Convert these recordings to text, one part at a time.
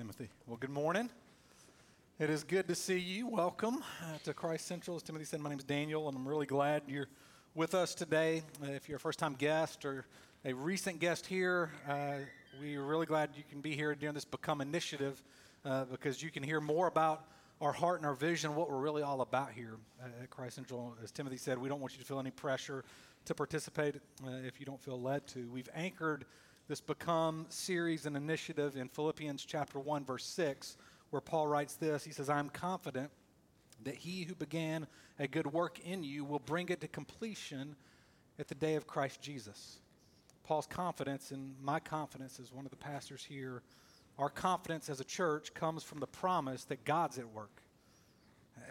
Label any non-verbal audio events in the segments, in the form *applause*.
Timothy. Well, good morning. It is good to see you. Welcome uh, to Christ Central. As Timothy said, my name is Daniel, and I'm really glad you're with us today. Uh, if you're a first time guest or a recent guest here, uh, we're really glad you can be here during this Become Initiative uh, because you can hear more about our heart and our vision, what we're really all about here at Christ Central. As Timothy said, we don't want you to feel any pressure to participate uh, if you don't feel led to. We've anchored this Become series and initiative in Philippians chapter 1, verse 6, where Paul writes this He says, I'm confident that he who began a good work in you will bring it to completion at the day of Christ Jesus. Paul's confidence and my confidence as one of the pastors here, our confidence as a church comes from the promise that God's at work.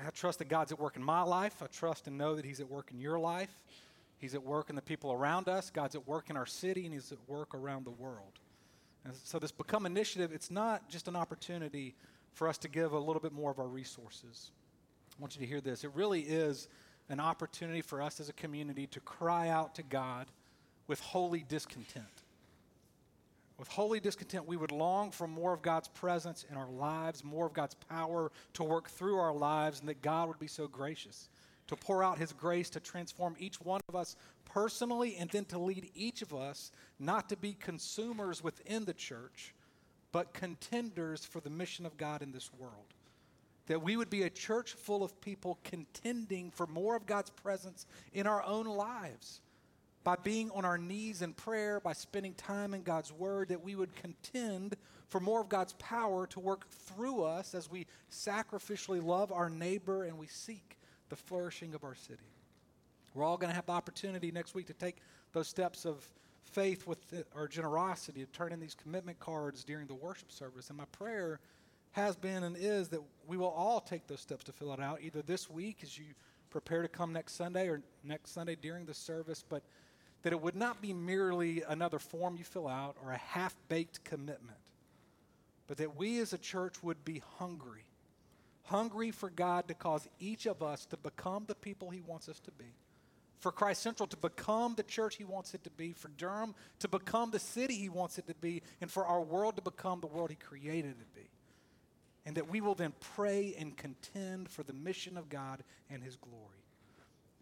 I trust that God's at work in my life. I trust and know that He's at work in your life. He's at work in the people around us. God's at work in our city, and He's at work around the world. And so, this Become Initiative, it's not just an opportunity for us to give a little bit more of our resources. I want you to hear this. It really is an opportunity for us as a community to cry out to God with holy discontent. With holy discontent, we would long for more of God's presence in our lives, more of God's power to work through our lives, and that God would be so gracious to pour out His grace to transform each one of us personally and then to lead each of us not to be consumers within the church, but contenders for the mission of God in this world. That we would be a church full of people contending for more of God's presence in our own lives. By being on our knees in prayer, by spending time in God's Word, that we would contend for more of God's power to work through us as we sacrificially love our neighbor and we seek the flourishing of our city. We're all going to have the opportunity next week to take those steps of faith with our generosity, to turn in these commitment cards during the worship service. And my prayer has been and is that we will all take those steps to fill it out, either this week as you prepare to come next Sunday or next Sunday during the service, but that it would not be merely another form you fill out or a half baked commitment, but that we as a church would be hungry hungry for God to cause each of us to become the people He wants us to be. For Christ Central to become the church He wants it to be, for Durham to become the city He wants it to be, and for our world to become the world He created it to be. And that we will then pray and contend for the mission of God and His glory.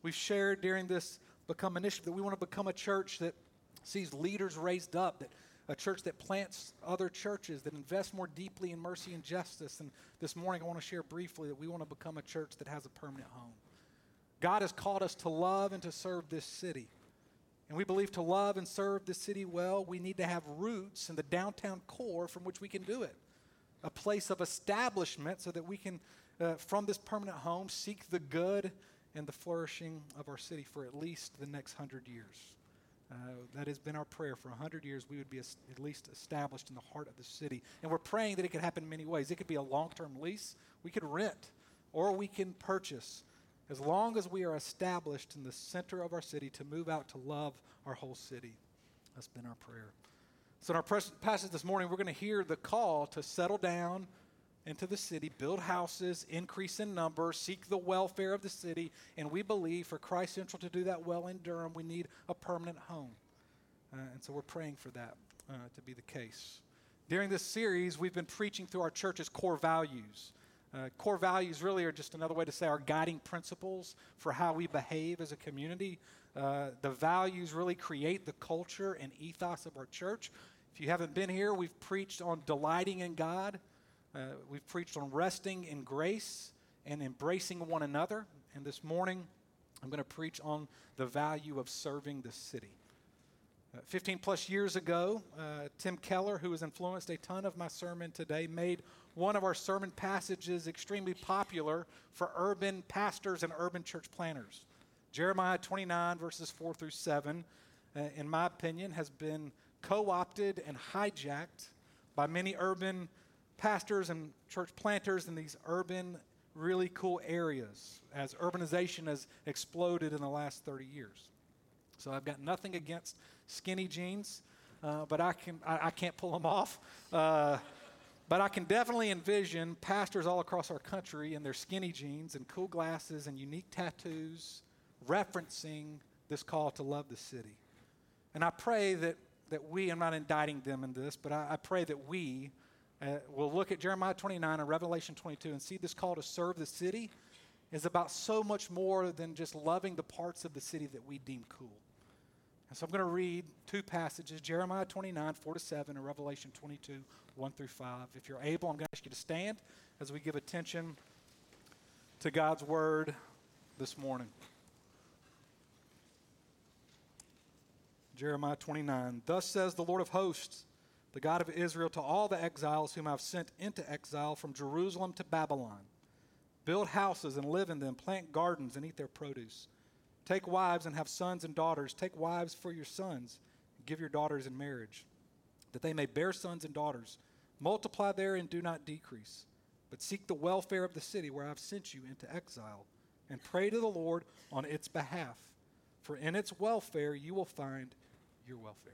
We've shared during this Become initiative that we want to become a church that sees leaders raised up, that a church that plants other churches, that invests more deeply in mercy and justice. And this morning, I want to share briefly that we want to become a church that has a permanent home. God has called us to love and to serve this city. And we believe to love and serve the city well, we need to have roots in the downtown core from which we can do it. A place of establishment so that we can, uh, from this permanent home, seek the good and the flourishing of our city for at least the next hundred years. Uh, that has been our prayer for 100 years. We would be at least established in the heart of the city. And we're praying that it could happen in many ways. It could be a long term lease, we could rent, or we can purchase. As long as we are established in the center of our city to move out to love our whole city. That's been our prayer. So, in our passage this morning, we're going to hear the call to settle down into the city, build houses, increase in number, seek the welfare of the city. And we believe for Christ Central to do that well in Durham, we need a permanent home. Uh, and so we're praying for that uh, to be the case. During this series, we've been preaching through our church's core values. Uh, core values really are just another way to say our guiding principles for how we behave as a community. Uh, the values really create the culture and ethos of our church. If you haven't been here, we've preached on delighting in God. Uh, we've preached on resting in grace and embracing one another. And this morning, I'm going to preach on the value of serving the city. Uh, 15 plus years ago, uh, Tim Keller, who has influenced a ton of my sermon today, made one of our sermon passages extremely popular for urban pastors and urban church planners. Jeremiah 29, verses 4 through 7, uh, in my opinion, has been co opted and hijacked by many urban pastors and church planters in these urban, really cool areas as urbanization has exploded in the last 30 years. So I've got nothing against skinny jeans, uh, but I, can, I, I, can't pull them off. Uh, but I can definitely envision pastors all across our country in their skinny jeans and cool glasses and unique tattoos referencing this call to love the city. And I pray that, that we, I'm not indicting them in this, but I, I pray that we Uh, we'll look at Jeremiah 29 and Revelation 22 and see this call to serve the city is about so much more than just loving the parts of the city that we deem cool. And so I'm going to read two passages Jeremiah 29, 4 to 7, and Revelation 22, 1 through 5. If you're able, I'm going to ask you to stand as we give attention to God's word this morning. Jeremiah 29. Thus says the Lord of hosts, the God of Israel, to all the exiles whom I've sent into exile from Jerusalem to Babylon build houses and live in them, plant gardens and eat their produce. Take wives and have sons and daughters. Take wives for your sons, give your daughters in marriage, that they may bear sons and daughters. Multiply there and do not decrease, but seek the welfare of the city where I've sent you into exile, and pray to the Lord on its behalf. For in its welfare you will find your welfare.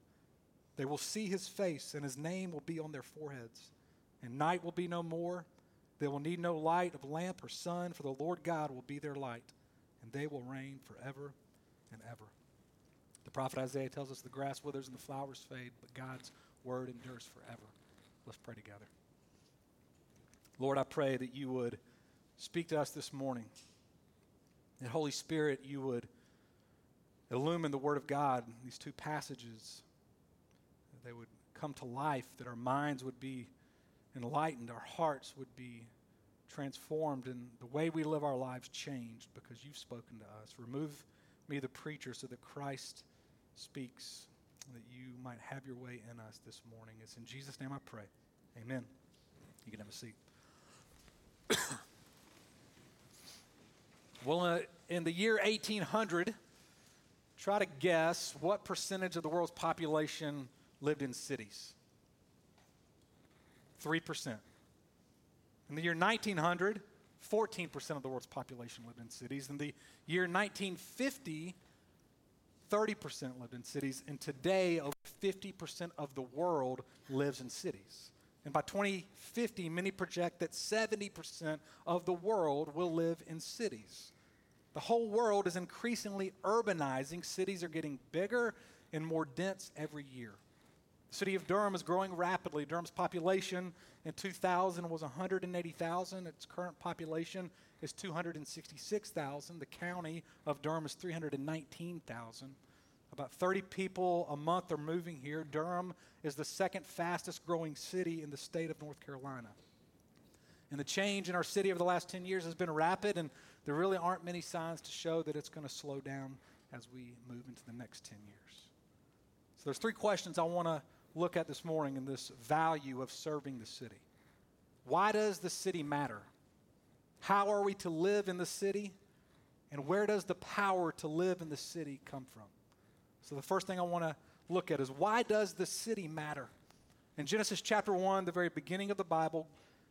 They will see his face, and his name will be on their foreheads. And night will be no more. They will need no light of lamp or sun, for the Lord God will be their light, and they will reign forever and ever. The prophet Isaiah tells us the grass withers and the flowers fade, but God's word endures forever. Let's pray together. Lord, I pray that you would speak to us this morning. That Holy Spirit, you would illumine the Word of God, these two passages they would come to life, that our minds would be enlightened, our hearts would be transformed, and the way we live our lives changed because you've spoken to us. Remove me, the preacher, so that Christ speaks, that you might have your way in us this morning. It's in Jesus' name I pray. Amen. You can have a seat. well, uh, in the year 1800, try to guess what percentage of the world's population lived in cities. 3%. In the year 1900, 14% of the world's population lived in cities. In the year 1950, 30% lived in cities. And today, over 50% of the world lives in cities. And by 2050, many project that 70% of the world will live in cities. The whole world is increasingly urbanizing. Cities are getting bigger and more dense every year. The city of Durham is growing rapidly. Durham's population in 2000 was 180,000. Its current population is 266,000. The county of Durham is 319,000. About 30 people a month are moving here. Durham is the second fastest growing city in the state of North Carolina. And the change in our city over the last 10 years has been rapid, and there really aren't many signs to show that it's going to slow down as we move into the next 10 years. So there's three questions I want to look at this morning in this value of serving the city. Why does the city matter? How are we to live in the city? And where does the power to live in the city come from? So, the first thing I want to look at is why does the city matter? In Genesis chapter 1, the very beginning of the Bible,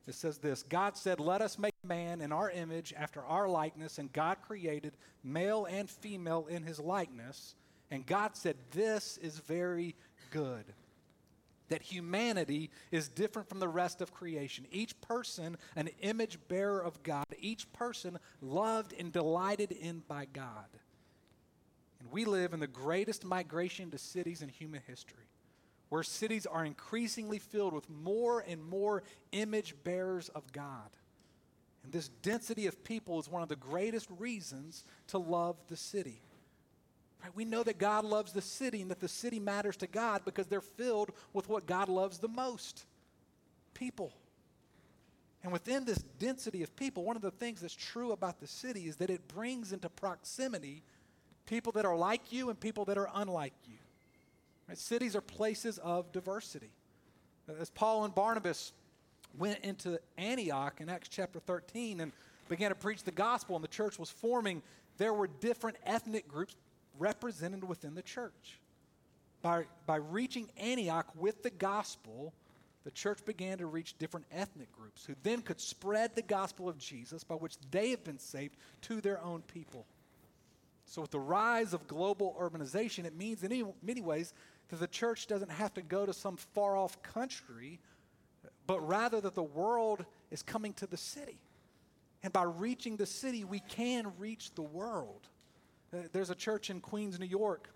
it says this God said, Let us make man in our image after our likeness, and God created male and female in his likeness. And God said, This is very good that humanity is different from the rest of creation. Each person, an image bearer of God, each person loved and delighted in by God. And we live in the greatest migration to cities in human history, where cities are increasingly filled with more and more image bearers of God. And this density of people is one of the greatest reasons to love the city. Right? We know that God loves the city and that the city matters to God because they're filled with what God loves the most people. And within this density of people, one of the things that's true about the city is that it brings into proximity people that are like you and people that are unlike you. Right? Cities are places of diversity. As Paul and Barnabas went into Antioch in Acts chapter 13 and began to preach the gospel, and the church was forming, there were different ethnic groups represented within the church. By, by reaching Antioch with the gospel, the church began to reach different ethnic groups who then could spread the gospel of Jesus by which they have been saved to their own people. So, with the rise of global urbanization, it means in many ways that the church doesn't have to go to some far off country, but rather that the world is coming to the city. And by reaching the city, we can reach the world. Uh, there's a church in Queens, New York,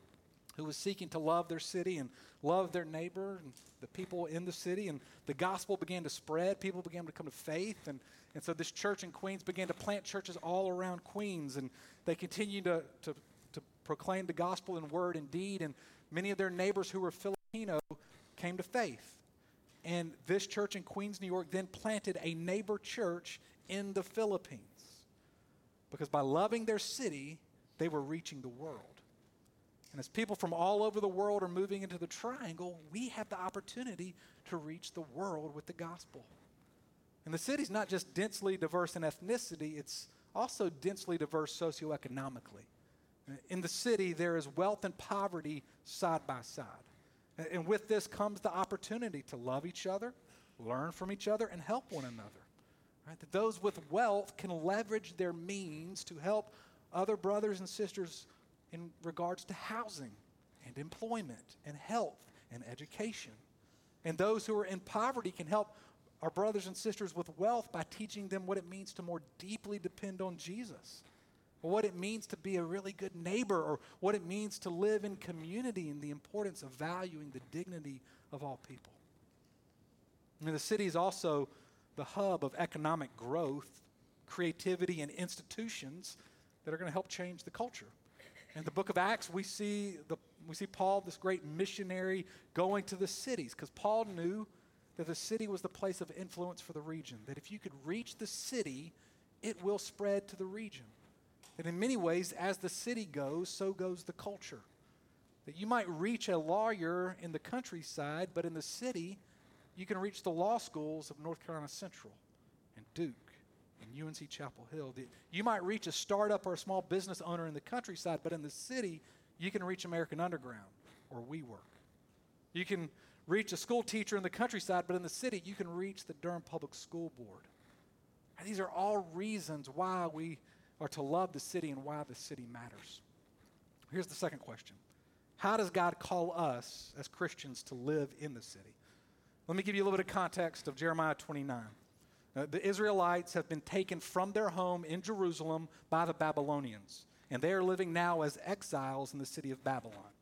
who was seeking to love their city and love their neighbor and the people in the city. And the gospel began to spread. People began to come to faith. And, and so this church in Queens began to plant churches all around Queens. And they continued to, to, to proclaim the gospel in word and deed. And many of their neighbors who were Filipino came to faith. And this church in Queens, New York, then planted a neighbor church in the Philippines. Because by loving their city, they were reaching the world. And as people from all over the world are moving into the triangle, we have the opportunity to reach the world with the gospel. And the city's not just densely diverse in ethnicity, it's also densely diverse socioeconomically. In the city, there is wealth and poverty side by side. And with this comes the opportunity to love each other, learn from each other, and help one another. Right? That those with wealth can leverage their means to help other brothers and sisters in regards to housing and employment and health and education. And those who are in poverty can help our brothers and sisters with wealth by teaching them what it means to more deeply depend on Jesus, or what it means to be a really good neighbor, or what it means to live in community and the importance of valuing the dignity of all people. And the city is also the hub of economic growth, creativity, and institutions that are going to help change the culture. In the book of Acts, we see, the, we see Paul, this great missionary, going to the cities because Paul knew that the city was the place of influence for the region. That if you could reach the city, it will spread to the region. That in many ways, as the city goes, so goes the culture. That you might reach a lawyer in the countryside, but in the city, you can reach the law schools of North Carolina Central and Duke UNC Chapel Hill. You might reach a startup or a small business owner in the countryside, but in the city, you can reach American Underground or WeWork. You can reach a school teacher in the countryside, but in the city, you can reach the Durham Public School Board. And these are all reasons why we are to love the city and why the city matters. Here's the second question How does God call us as Christians to live in the city? Let me give you a little bit of context of Jeremiah 29. Uh, the Israelites have been taken from their home in Jerusalem by the Babylonians, and they are living now as exiles in the city of Babylon.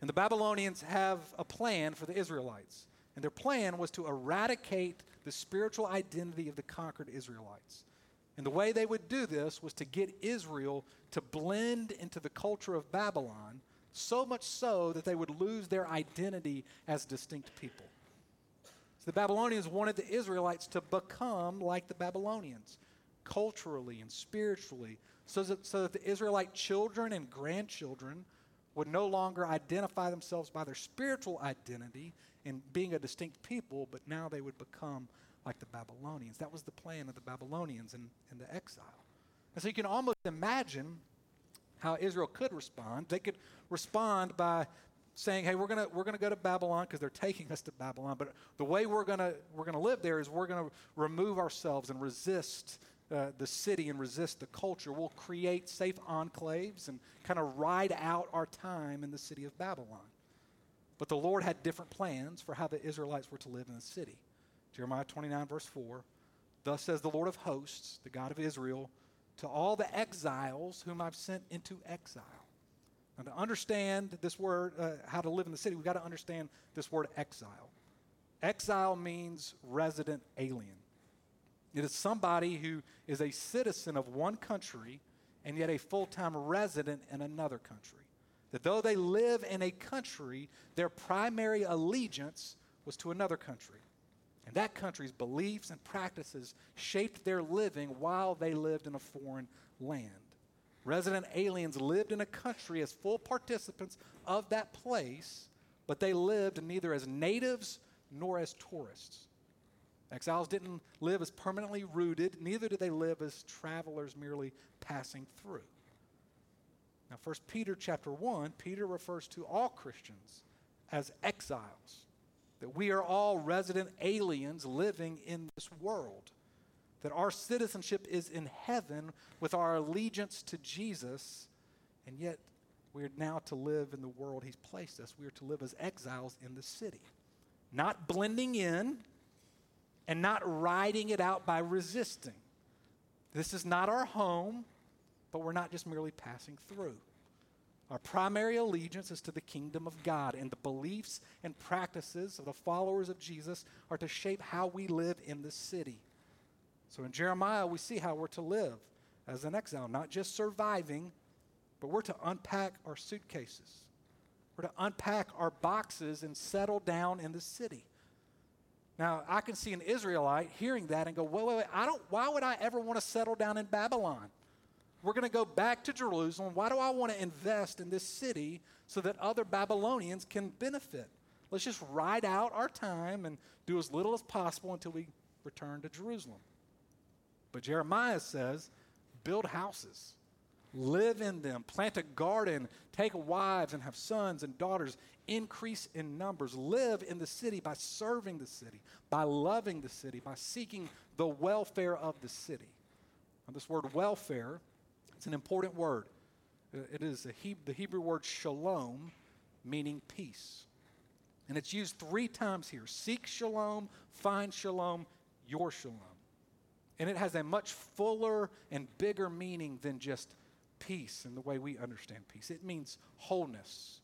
And the Babylonians have a plan for the Israelites, and their plan was to eradicate the spiritual identity of the conquered Israelites. And the way they would do this was to get Israel to blend into the culture of Babylon, so much so that they would lose their identity as distinct people. So the Babylonians wanted the Israelites to become like the Babylonians, culturally and spiritually, so that, so that the Israelite children and grandchildren would no longer identify themselves by their spiritual identity and being a distinct people, but now they would become like the Babylonians. That was the plan of the Babylonians in, in the exile. And so you can almost imagine how Israel could respond. They could respond by saying, hey, we're going to we're gonna go to Babylon because they're taking us to Babylon. But the way we're going to we're gonna live there is we're going to remove ourselves and resist uh, the city and resist the culture. We'll create safe enclaves and kind of ride out our time in the city of Babylon. But the Lord had different plans for how the Israelites were to live in the city. Jeremiah 29, verse 4 Thus says the Lord of hosts, the God of Israel, to all the exiles whom I've sent into exile now, to understand this word, uh, how to live in the city, we've got to understand this word exile. Exile means resident alien. It is somebody who is a citizen of one country and yet a full time resident in another country. That though they live in a country, their primary allegiance was to another country. And that country's beliefs and practices shaped their living while they lived in a foreign land. Resident aliens lived in a country as full participants of that place, but they lived neither as natives nor as tourists. Exiles didn't live as permanently rooted, neither did they live as travelers merely passing through. Now, 1 Peter chapter 1, Peter refers to all Christians as exiles. that we are all resident aliens living in this world, that our citizenship is in heaven with our allegiance to Jesus, and yet we are now to live in the world He's placed us. We are to live as exiles in the city, not blending in and not riding it out by resisting. This is not our home, but we're not just merely passing through. Our primary allegiance is to the kingdom of God, and the beliefs and practices of the followers of Jesus are to shape how we live in the city. So in Jeremiah, we see how we're to live as an exile, not just surviving, but we're to unpack our suitcases. We're to unpack our boxes and settle down in the city. Now, I can see an Israelite hearing that and go, wait, wait, wait, I don't, why would I ever want to settle down in Babylon? We're going to go back to Jerusalem. Why do I want to invest in this city so that other Babylonians can benefit? Let's just ride out our time and do as little as possible until we return to Jerusalem. But Jeremiah says, build houses, live in them, plant a garden, take wives and have sons and daughters, increase in numbers, live in the city by serving the city, by loving the city, by seeking the welfare of the city. Now, this word welfare it's an important word. Uh, it is he- the Hebrew word shalom, meaning peace. And it's used three times here seek shalom, find shalom, your shalom. And it has a much fuller and bigger meaning than just peace in the way we understand peace. It means wholeness,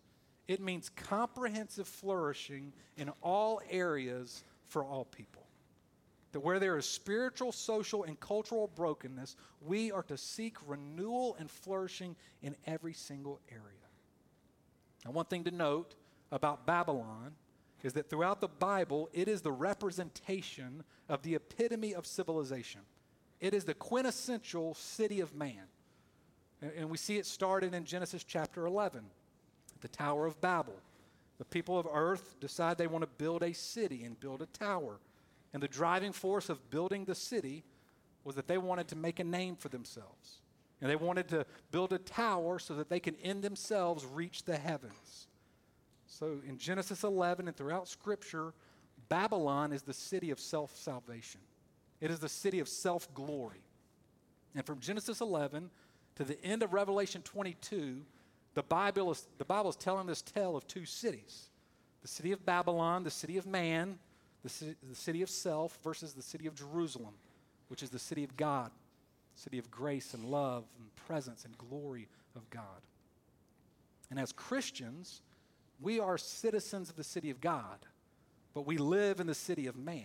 it means comprehensive flourishing in all areas for all people that where there is spiritual, social, and cultural brokenness, we are to seek renewal and flourishing in every single area. Now, one thing to note about Babylon is that throughout the Bible, it is the representation of the epitome of civilization. It is the quintessential city of man. And we see it started in Genesis chapter 11, the Tower of Babel. The people of earth decide they want to build a city and build a tower. And the driving force of building the city was that they wanted to make a name for themselves. And they wanted to build a tower so that they can in themselves reach the heavens. So in Genesis 11 and throughout Scripture, Babylon is the city of self salvation, it is the city of self glory. And from Genesis 11 to the end of Revelation 22, the Bible is, the Bible is telling this tale of two cities the city of Babylon, the city of man, the city, the city of self versus the city of Jerusalem, which is the city of God, city of grace and love and presence and glory of God. And as Christians, we are citizens of the city of God, but we live in the city of man.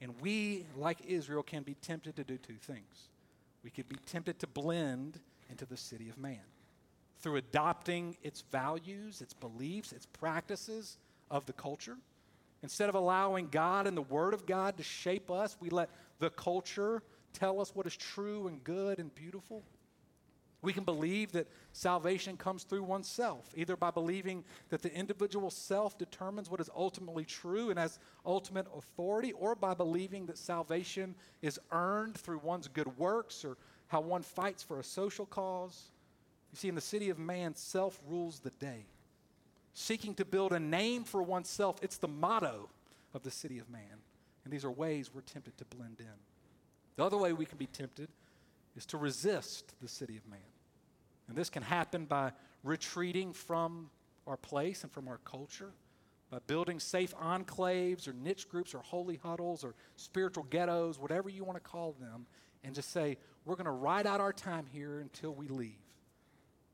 And we, like Israel, can be tempted to do two things. We could be tempted to blend into the city of man through adopting its values, its beliefs, its practices of the culture Instead of allowing God and the Word of God to shape us, we let the culture tell us what is true and good and beautiful. We can believe that salvation comes through oneself, either by believing that the individual self determines what is ultimately true and has ultimate authority, or by believing that salvation is earned through one's good works or how one fights for a social cause. You see, in the city of man, self rules the day seeking to build a name for oneself. It's the motto of the city of man. And these are ways we're tempted to blend in. The other way we can be tempted is to resist the city of man. And this can happen by retreating from our place and from our culture, by building safe enclaves or niche groups or holy huddles or spiritual ghettos, whatever you want to call them, and just say, we're going to ride out our time here until we leave.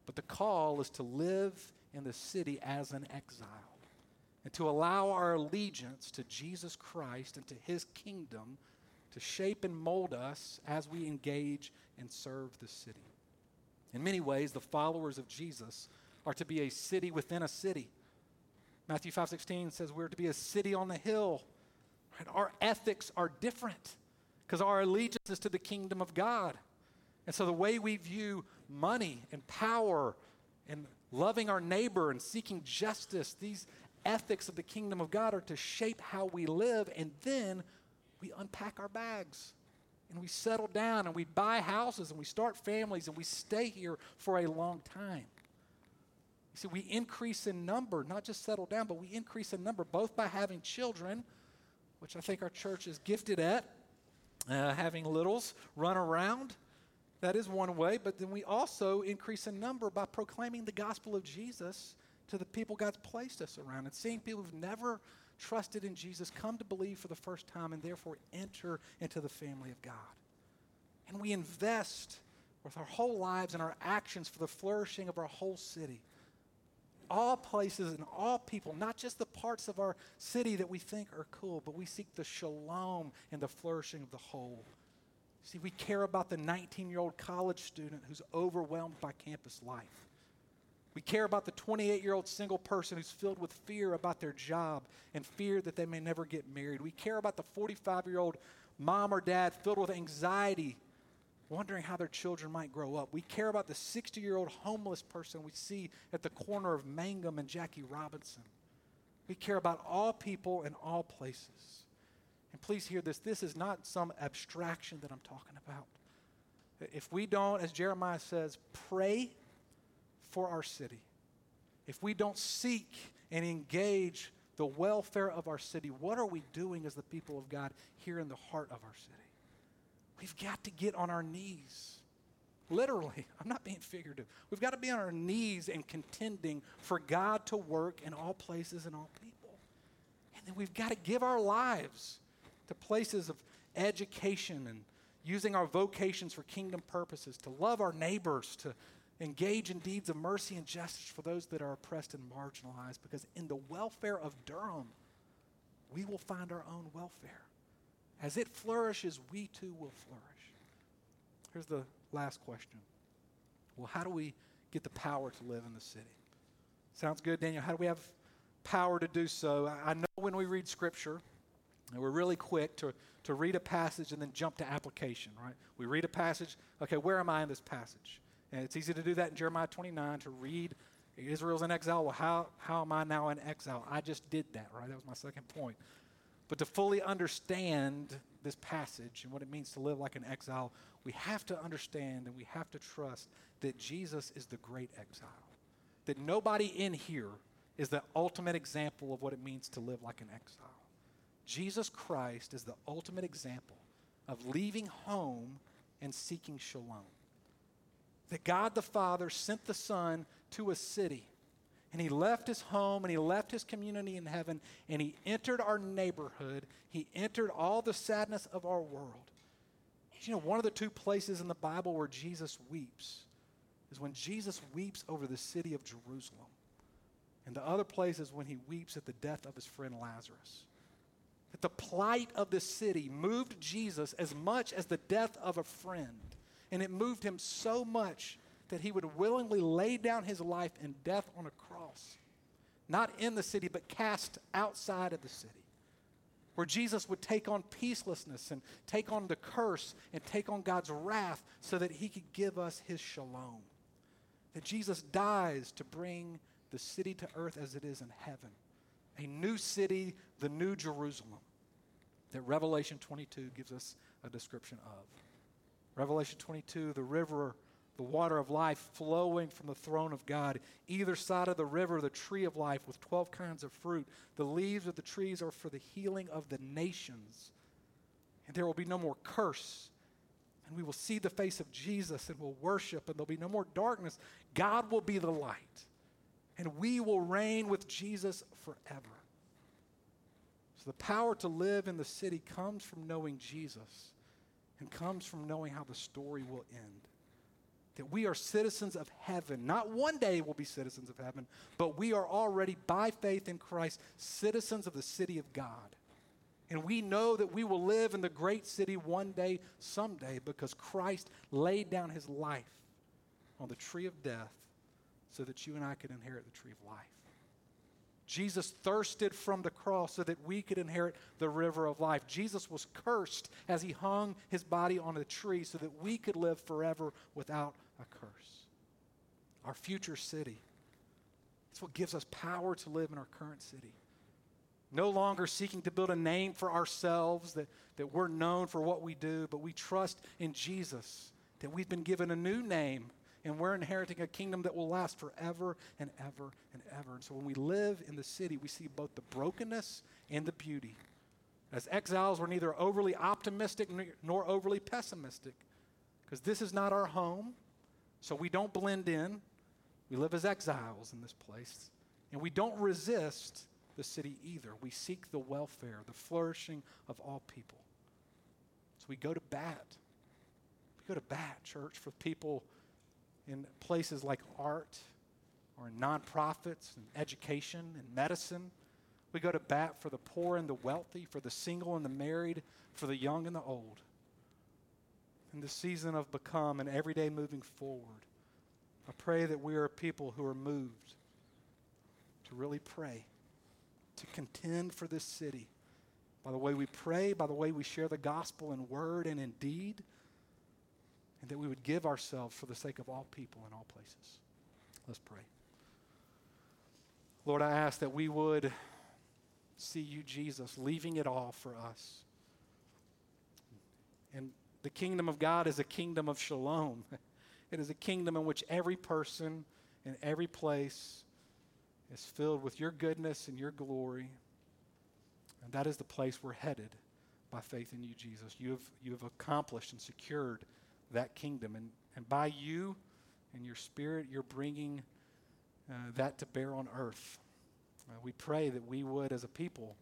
But the call is to live in the city as an exile and to allow our allegiance to Jesus Christ and to his kingdom to shape and mold us as we engage and serve the city. In many ways, the followers of Jesus are to be a city within a city. Matthew 5:16 says we're to be a city on the hill. Right? Our ethics are different because our allegiance is to the kingdom of God. And so the way we view money and power and loving our neighbor and seeking justice, these ethics of the kingdom of God are to shape how we live. And then we unpack our bags and we settle down and we buy houses and we start families and we stay here for a long time. You see, we increase in number, not just settle down, but we increase in number both by having children, which I think our church is gifted at, uh, having littles run around. That is one way, but then we also increase in number by proclaiming the gospel of Jesus to the people God's placed us around and seeing people who've never trusted in Jesus come to believe for the first time and therefore enter into the family of God. And we invest with our whole lives and our actions for the flourishing of our whole city. All places and all people, not just the parts of our city that we think are cool, but we seek the shalom and the flourishing of the whole. See, we care about the 19 year old college student who's overwhelmed by campus life. We care about the 28 year old single person who's filled with fear about their job and fear that they may never get married. We care about the 45 year old mom or dad filled with anxiety wondering how their children might grow up. We care about the 60 year old homeless person we see at the corner of Mangum and Jackie Robinson. We care about all people in all places. And please hear this this is not some abstraction that I'm talking about. If we don't, as Jeremiah says, pray for our city, if we don't seek and engage the welfare of our city, what are we doing as the people of God here in the heart of our city? We've got to get on our knees. Literally, *laughs* I'm not being figurative. We've got to be on our knees and contending for God to work in all places and all people. And then we've got to give our lives to places of education and using our vocations for kingdom purposes, to love our neighbors, to engage in deeds of mercy and justice for those that are oppressed and marginalized, because in the welfare of Durham, we will find our own welfare. As it flourishes, we too will flourish. Here's the last question Well, how do we get the power to live in the city? Sounds good, Daniel. How do we have power to do so? I know when we read Scripture, and we're really quick to, to read a passage and then jump to application, right? We read a passage, okay, where am I in this passage? And it's easy to do that in Jeremiah 29 to read Israel's in exile. Well, how, how am I now in exile? I just did that, right? That was my second point. But to fully understand this passage and what it means to live like an exile, we have to understand and we have to trust that Jesus is the great exile. That nobody in here is the ultimate example of what it means to live like an exile. Jesus Christ is the ultimate example of leaving home and seeking shalom. That God the Father sent the Son to a city and he left his home and he left his community in heaven and he entered our neighborhood. He entered all the sadness of our world. You know, one of the two places in the Bible where Jesus weeps is when Jesus weeps over the city of Jerusalem. And the other place is when he weeps at the death of his friend Lazarus. That the plight of the city moved Jesus as much as the death of a friend. And it moved him so much that he would willingly lay down his life in death on a cross, not in the city, but cast outside of the city, where Jesus would take on peacelessness and take on the curse and take on God's wrath so that he could give us his shalom. That Jesus dies to bring the city to earth as it is in heaven, a new city, the new Jerusalem, that Revelation 22 gives us a description of. Revelation 22, the river the water of life flowing from the throne of God. Either side of the river, the tree of life with 12 kinds of fruit. The leaves of the trees are for the healing of the nations. And there will be no more curse. And we will see the face of Jesus and we'll worship, and there'll be no more darkness. God will be the light. And we will reign with Jesus forever. So the power to live in the city comes from knowing Jesus and comes from knowing how the story will end that we are citizens of heaven. Not one day we'll be citizens of heaven, but we are already, by faith in Christ, citizens of the city of God. And we know that we will live in the great city one day, someday, because Christ laid down his life on the tree of death so that you and I could inherit the tree of life. Jesus thirsted from the cross so that we could inherit the river of life. Jesus was cursed as he hung his body on a tree so that we could live forever without a curse. Our future city. It's what gives us power to live in our current city. No longer seeking to build a name for ourselves, that, that we're known for what we do, but we trust in Jesus, that we've been given a new name and we're inheriting a kingdom that will last forever and ever and ever. And so when we live in the city, we see both the brokenness and the beauty. As exiles, we're neither overly optimistic nor overly pessimistic because this is not our home, so we don't blend in. We live as exiles in this place, and we don't resist the city either. We seek the welfare, the flourishing of all people. So we go to bat. We go to bat, church, for people in places like art or nonprofits and education and medicine we go to bat for the poor and the wealthy, for the single and the married, for the young and the old. In the season of become and every day moving forward, I pray that we are people who are moved to really pray, to contend for this city by the way we pray, by the way we share the gospel in word and in deed, and that we would give ourselves for the sake of all people in all places. Let's pray. Lord, I ask that we would see you, Jesus, leaving it all for us. And the kingdom of God is a kingdom of shalom. *laughs* It is a kingdom in which every person in every place is filled with your goodness and your glory. And that is the place we're headed by faith in you, Jesus. You have, you have accomplished and secured that kingdom. And, and by you and your spirit, you're bringing uh, that to bear on earth. Uh, we pray that we would, as a people,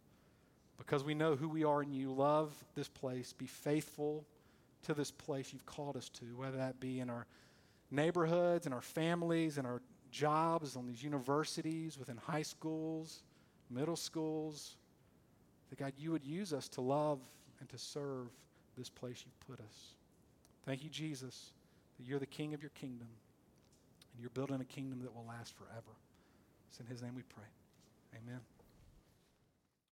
because we know who we are and you love this place, be faithful to this place you've called us to, whether that be in our neighborhoods, in our families, in our jobs, on these universities, within high schools, middle schools. That God, you would use us to love and to serve this place you've put us. Thank you, Jesus, that you're the king of your kingdom and you're building a kingdom that will last forever. It's in his name we pray. Amen.